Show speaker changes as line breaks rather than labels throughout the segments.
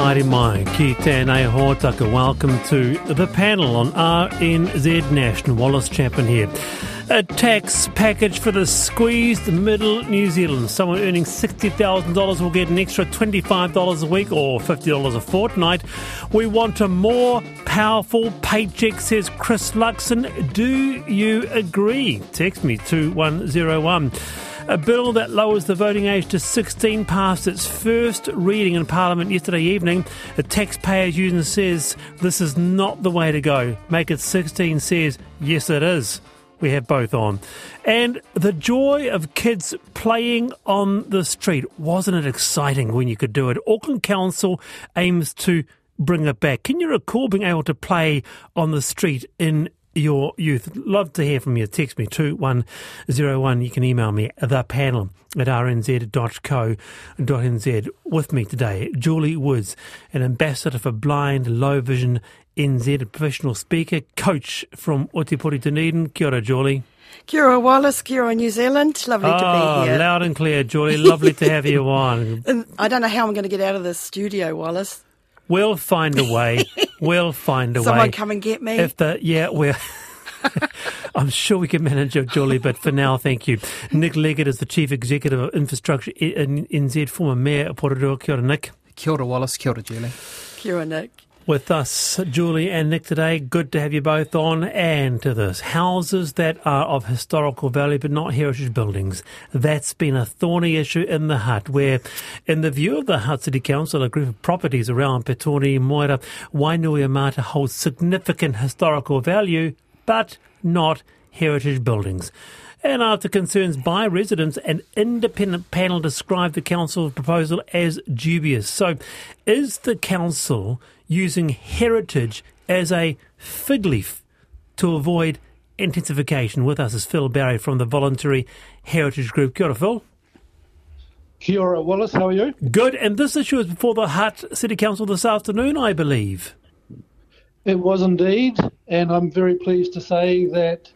haere mai, ki tēnei hōtaka. Welcome to the panel on RNZ National. Wallace Chapman here. A tax package for the squeezed middle New Zealand. Someone earning $60,000 will get an extra $25 a week or $50 a fortnight. We want a more powerful paycheck, says Chris Luxon. Do you agree? Text me 2101. A bill that lowers the voting age to 16 passed its first reading in Parliament yesterday evening. The Taxpayers Union says this is not the way to go. Make it 16 says yes, it is. We have both on. And the joy of kids playing on the street. Wasn't it exciting when you could do it? Auckland Council aims to bring it back. Can you recall being able to play on the street in your youth? Love to hear from you. Text me 2101. You can email me the panel at rnz.co.nz. With me today, Julie Woods, an ambassador for blind, low vision NZ, a professional speaker, coach from Ōtepoti Dunedin. Kia ora, Julie.
Kia ora, Wallace. Kia ora, New Zealand. Lovely
oh,
to be
ah,
here.
loud and clear, Julie. Lovely to have you on.
I don't know how I'm going to get out of this studio, Wallace.
We'll find a way. We'll find a
Someone
way.
Someone come and get me.
If the yeah, we're. I'm sure we can manage it, Julie, but for now, thank you. Nick Leggett is the Chief Executive of Infrastructure in NZ, former Mayor of Porirua. Kia ora, Nick.
Kia ora, Wallace. Kia ora, Julie.
Kia ora, Nick
with us, Julie and Nick, today. Good to have you both on. And to this, houses that are of historical value but not heritage buildings. That's been a thorny issue in the Hutt, where, in the view of the Hutt City Council, a group of properties around Petone, Moera, Wainuiomata hold significant historical value but not heritage buildings. And after concerns by residents, an independent panel described the council's proposal as dubious. So, is the council using heritage as a fig leaf to avoid intensification. With us is Phil Barry from the Voluntary Heritage Group. Kia ora, Phil.
Kia ora, Wallace. How are you?
Good. And this issue is before the Hutt City Council this afternoon, I believe.
It was indeed. And I'm very pleased to say that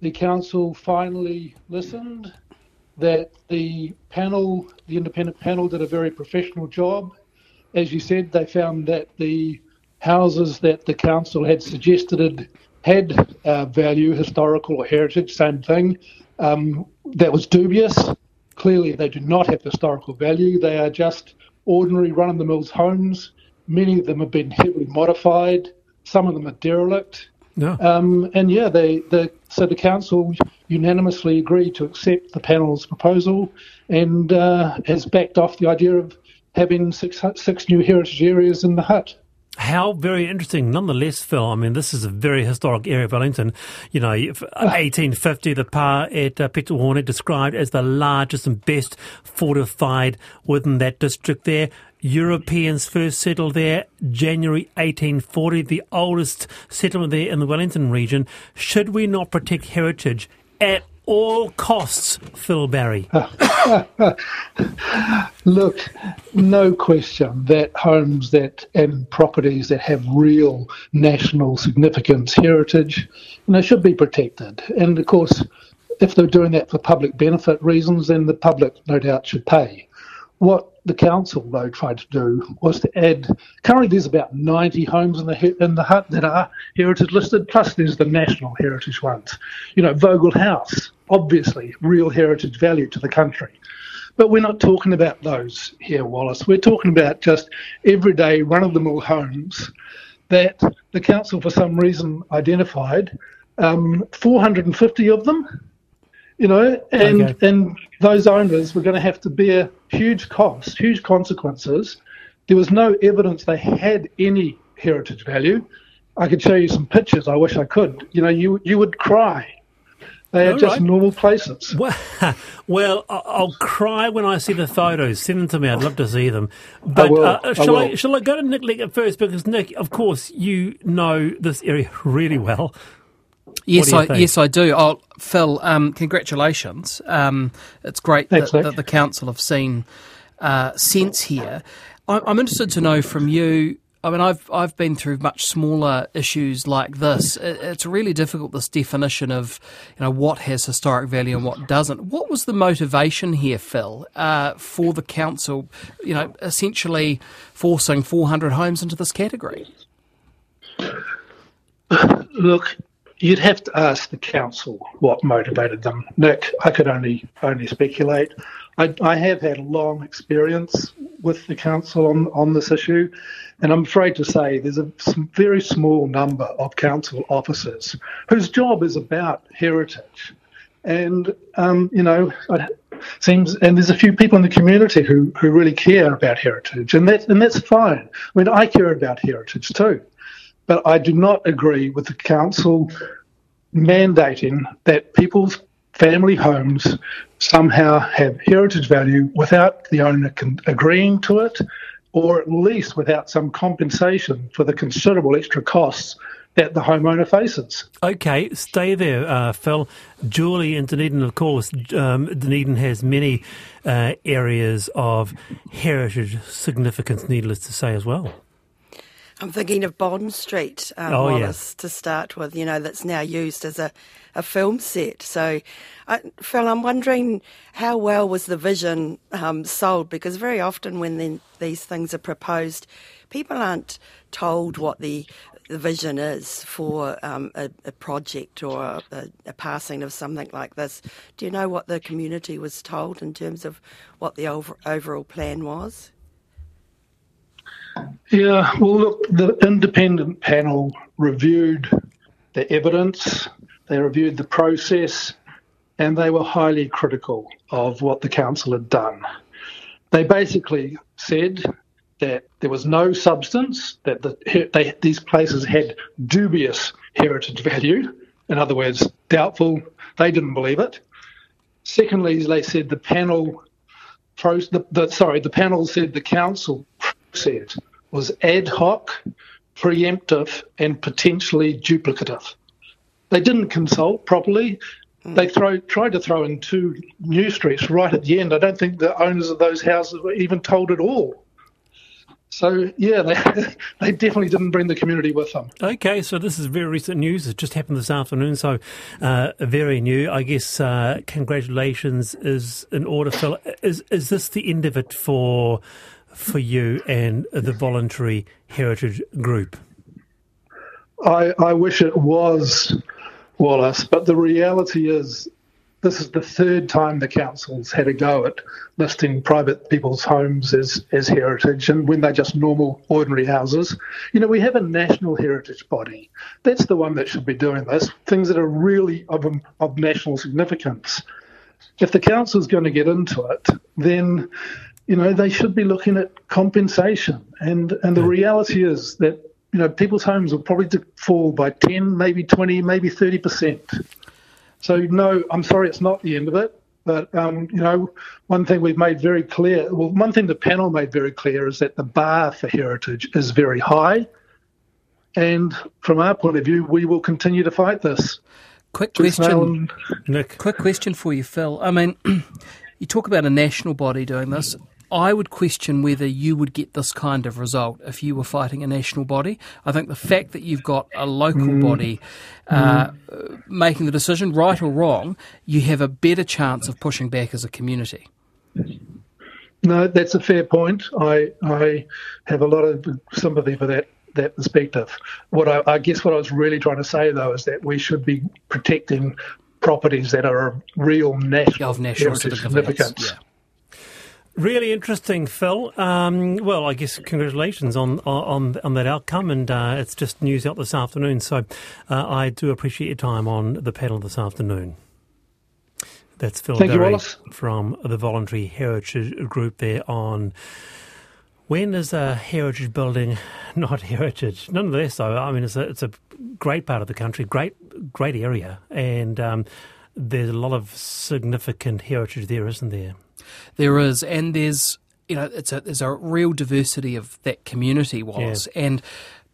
the council finally listened, that the panel, the independent panel, did a very professional job as you said, they found that the houses that the council had suggested had uh, value, historical or heritage, same thing. Um, that was dubious. Clearly, they do not have historical value. They are just ordinary run of the mills homes. Many of them have been heavily modified. Some of them are derelict.
No.
Um, and yeah, they, the, so the council unanimously agreed to accept the panel's proposal and uh, has backed off the idea of having six, six new heritage areas in the Hutt.
How very interesting. Nonetheless, Phil, I mean, this is a very historic area of Wellington. You know, 1850, the pa at uh, Petone described as the largest and best fortified within that district there. Europeans first settled there January 1840, the oldest settlement there in the Wellington region. Should we not protect heritage at all costs, Phil Barry?
Look, no question that homes that and properties that have real national significance, heritage, you know, should be protected. And of course, if they're doing that for public benefit reasons, then the public, no doubt, should pay. What the council, though, tried to do was to add. Currently, there's about 90 homes in the in the Hutt that are heritage listed. Plus, there's the national heritage ones. You know, Vogel House, obviously, real heritage value to the country. But we're not talking about those here, Wallace. We're talking about just everyday run of the mill homes that the council, for some reason, identified um, 450 of them. You know, and okay. and those owners were going to have to bear huge costs, huge consequences. There was no evidence they had any heritage value. I could show you some pictures. I wish I could. You know, you you would cry they are All just right. normal places.
Well, well, I'll cry when I see the photos. Send them to me. I'd love to see them. But
I
uh, shall,
I,
I, shall I go to Nick Leggett first? Because Nick, of course, you know this area really well.
Yes, I think? yes I do. Oh, Phil, um, congratulations. Um, it's great
Thanks,
that, that, the council have seen uh, sense here. I, I'm interested to know from you I mean, I've I've been through much smaller issues like this. It's really difficult this definition of you know what has historic value and what doesn't. What was the motivation here, Phil, uh, for the council? You know, essentially forcing 400 homes into this category.
Look, you'd have to ask the council what motivated them. Nick, I could only only speculate. I, I have had a long experience with the council on, on this issue, and I'm afraid to say there's a very small number of council officers whose job is about heritage. And, um, you know, seems, and there's a few people in the community who, who really care about heritage, and, that, and that's fine. I mean, I care about heritage too. But I do not agree with the council mandating that people's family homes somehow have heritage value without the owner agreeing to it or at least without some compensation for the considerable extra costs that the homeowner faces.
Okay, stay there, uh, Phil. Julie in Dunedin, of course, um, Dunedin has many uh, areas of heritage significance, needless to say, as well.
I'm thinking of Bond Street, um, oh, Wallace, yeah. to start with, you know, that's now used as a, a film set. So, uh, Phil, I'm wondering how well was the vision um, sold? Because very often when then these things are proposed, people aren't told what the, the vision is for um, a, a, project or a, a, passing of something like this. Do you know what the community was told in terms of what the over, overall plan was?
Yeah, well, look, the independent panel reviewed the evidence, they reviewed the process, and they were highly critical of what the council had done. They basically said that there was no substance, that the, they, these places had dubious heritage value. In other words, doubtful. They didn't believe it. Secondly, they said the panel, the, the, sorry, the panel said the council process was ad hoc, preemptive, and potentially duplicative. They didn't consult properly. They throw, tried to throw in two new streets right at the end. I don't think the owners of those houses were even told at all. So yeah, they, they definitely didn't bring the community with them.
Okay, so this is very recent news. It just happened this afternoon, so uh, very new. I guess uh, congratulations is in order, Phil. Is is this the end of it for for you and the voluntary heritage group?
I, I wish it was, Wallace, but the reality is this is the third time the council's had a go at listing private people's homes as, as heritage and when they're just normal, ordinary houses. You know, we have a national heritage body. That's the one that should be doing this, things that are really of, of national significance. If the council's going to get into it, then you know, they should be looking at compensation. And and the reality is that you know people's homes will probably fall by ten, maybe twenty, maybe thirty percent. So no, I'm sorry, it's not the end of it. But um, you know, one thing we've made very clear, well, one thing the panel made very clear is that the bar for heritage is very high, and from our point of view, we will continue to fight this.
Quick question, Nick. Quick question for you, Phil. I mean, you talk about a national body doing this. I would question whether you would get this kind of result if you were fighting a national body. I think the fact that you've got a local mm. body uh, mm. making the decision, right or wrong, you have a better chance of pushing back as a community.
No, that's a fair point. I I have a lot of sympathy for that that perspective. What I, I guess what I was really trying to say though is that we should be protecting properties that are of real national,
of national significance. Yeah.
Really interesting, Phil. Um, well, I guess congratulations on on on that outcome, and uh, it's just news out this afternoon. So uh, I do appreciate your time on the panel this afternoon. That's Phil
Thank Barry
from the Voluntary Heritage Group there on. When is a heritage building not heritage? Nonetheless, though, I mean, it's a, it's a great part of the country, great great area, and um, there's a lot of significant heritage there, isn't there?
There is, and there's you know it's a there's a real diversity of that community was, yeah. and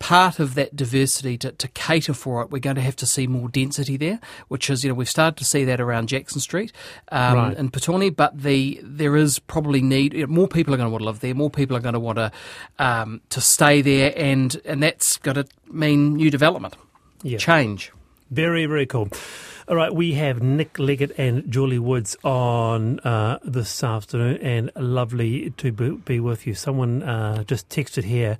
part of that diversity to, to cater for it, we're going to have to see more density there, which is, you know, we've started to see that around Jackson Street um, right. in Petone, but the there is probably need, you know, more people are going to want to live there, more people are going to want to, um, to stay there, and, and that's going to mean new development, yeah. change.
Very, very cool. All right, we have Nick Leggett and Julie Woods on uh, this afternoon, and lovely to be with you. Someone uh, just texted here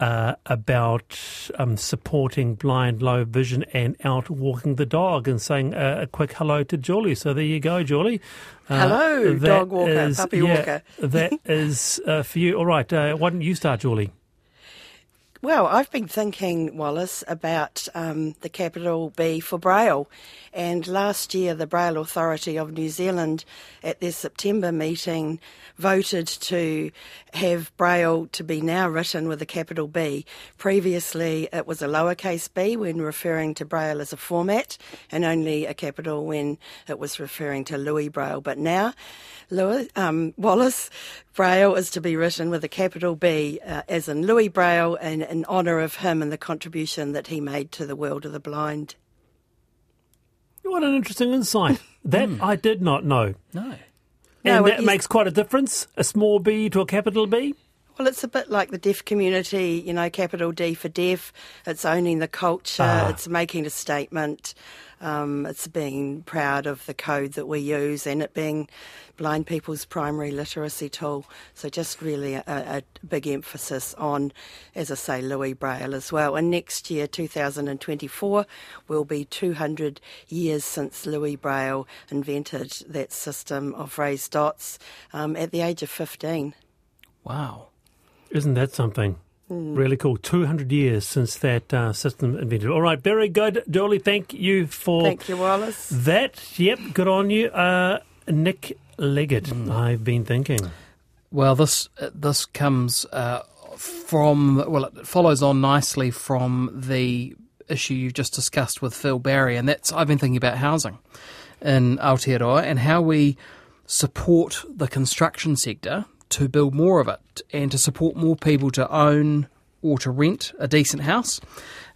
uh, about um, supporting blind, low vision, and out walking the dog, and saying uh, a quick hello to Julie. So there you go, Julie.
Uh, hello, dog walker, is, puppy yeah, walker.
that is uh, for you. All right, why don't you start, Julie?
Well, I've been thinking, Wallace, about um, the capital B for Braille. And last year, the Braille Authority of New Zealand, at their September meeting, voted to have Braille to be now written with a capital B. Previously, it was a lowercase b when referring to Braille as a format, and only a capital when it was referring to Louis Braille. But now, Lewis, um, Wallace, Braille is to be written with a capital B, uh, as in Louis Braille, and in honour of him and the contribution that he made to the world of the blind.
What an interesting insight. that mm. I did not know.
No.
And no, that makes quite a difference, a small b to a capital B?
Well, it's a bit like the deaf community, you know, capital D for deaf. It's owning the culture, ah. it's making a statement, um, it's being proud of the code that we use and it being blind people's primary literacy tool. So, just really a, a big emphasis on, as I say, Louis Braille as well. And next year, 2024, will be 200 years since Louis Braille invented that system of raised dots um, at the age of 15.
Wow.
Isn't that something? Mm. Really cool. 200 years since that uh, system invented. All right, very good. Dolly, thank you for
Thank you, Wallace.
that. Yep, good on you. Uh, Nick Leggett, mm. I've been thinking.
Well, this uh, this comes uh, from, well, it follows on nicely from the issue you've just discussed with Phil Barry, and that's I've been thinking about housing in Aotearoa and how we support the construction sector to build more of it and to support more people to own or to rent a decent house,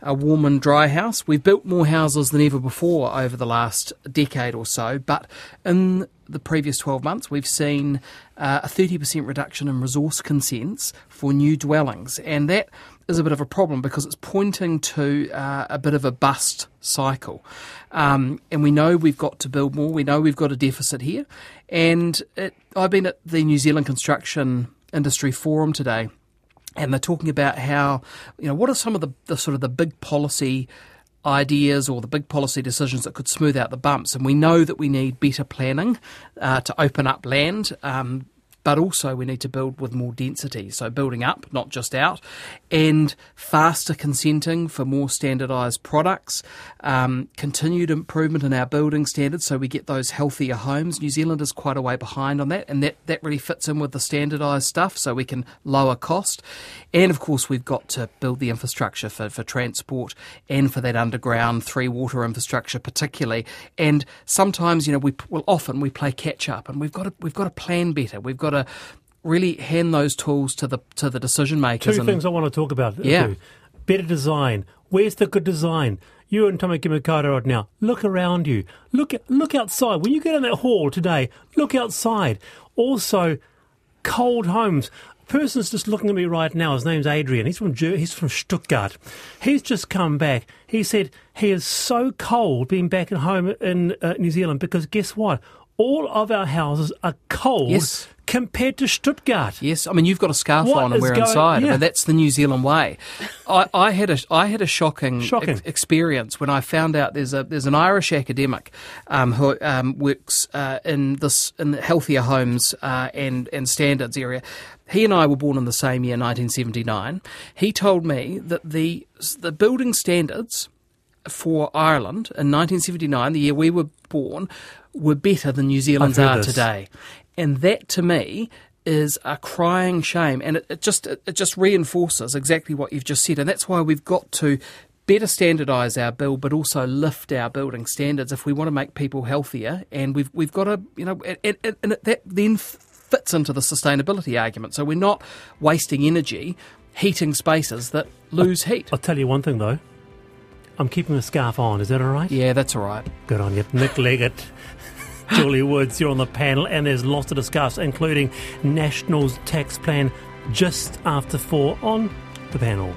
a warm and dry house. We've built more houses than ever before over the last decade or so, but in the previous 12 months, we've seen uh, a 30% reduction in resource consents for new dwellings, and that is a bit of a problem because it's pointing to uh, a bit of a bust cycle. Um, and we know we've got to build more. We know we've got a deficit here. And it, I've been at the New Zealand Construction Industry Forum today, and they're talking about how, you know, what are some of the, the sort of the big policy ideas or the big policy decisions that could smooth out the bumps. And we know that we need better planning uh, to open up land. Um, but also we need to build with more density. So building up, not just out, and faster consenting for more standardised products, um, continued improvement in our building standards so we get those healthier homes. New Zealand is quite a way behind on that, and that, that really fits in with the standardised stuff so we can lower cost. And of course, we've got to build the infrastructure for, for transport and for that underground three water infrastructure, particularly. And sometimes, you know, we well, often we play catch up, and we've got to we've got to plan better. We've got to really hand those tools to the to the decision makers.
Two and, things I want to talk about. Yeah, too. better design. Where's the good design? You and Tamaki Makaurau right now. Look around you. Look look outside. When you get in that hall today, look outside. Also, cold homes A person's just looking at me right now. His name's Adrian. He's from he's from Stuttgart. He's just come back. He said he is so cold being back at home in uh, New Zealand because guess what? All of our houses are cold yes compared to Stuttgart.
Yes, I mean you've got a scarf what on and we're going, inside. Yeah. I mean, that's the New Zealand way. I, I, had a I had a shocking, shocking. Ex- experience when I found out there's a there's an Irish academic um, who um, works uh, in this in the healthier homes uh, and and standards area. He and I were born in the same year, 1979. He told me that the the building standards for Ireland in 1979, the year we were born, were better than New Zealand's are this. today. And that to me is a crying shame. And it, it just it just reinforces exactly what you've just said. And that's why we've got to better standardise our build, but also lift our building standards if we want to make people healthier. And we've we've got to, you know, and, and, and that then fits into the sustainability argument. So we're not wasting energy heating spaces that lose
I'll,
heat.
I'll tell you one thing though. I'm keeping the scarf on. Is that all right?
Yeah, that's all right.
Good on you. Nick Leggett, Julie Woods, you're on the panel, and there's lots to discuss, including National's tax plan just after four on the panel.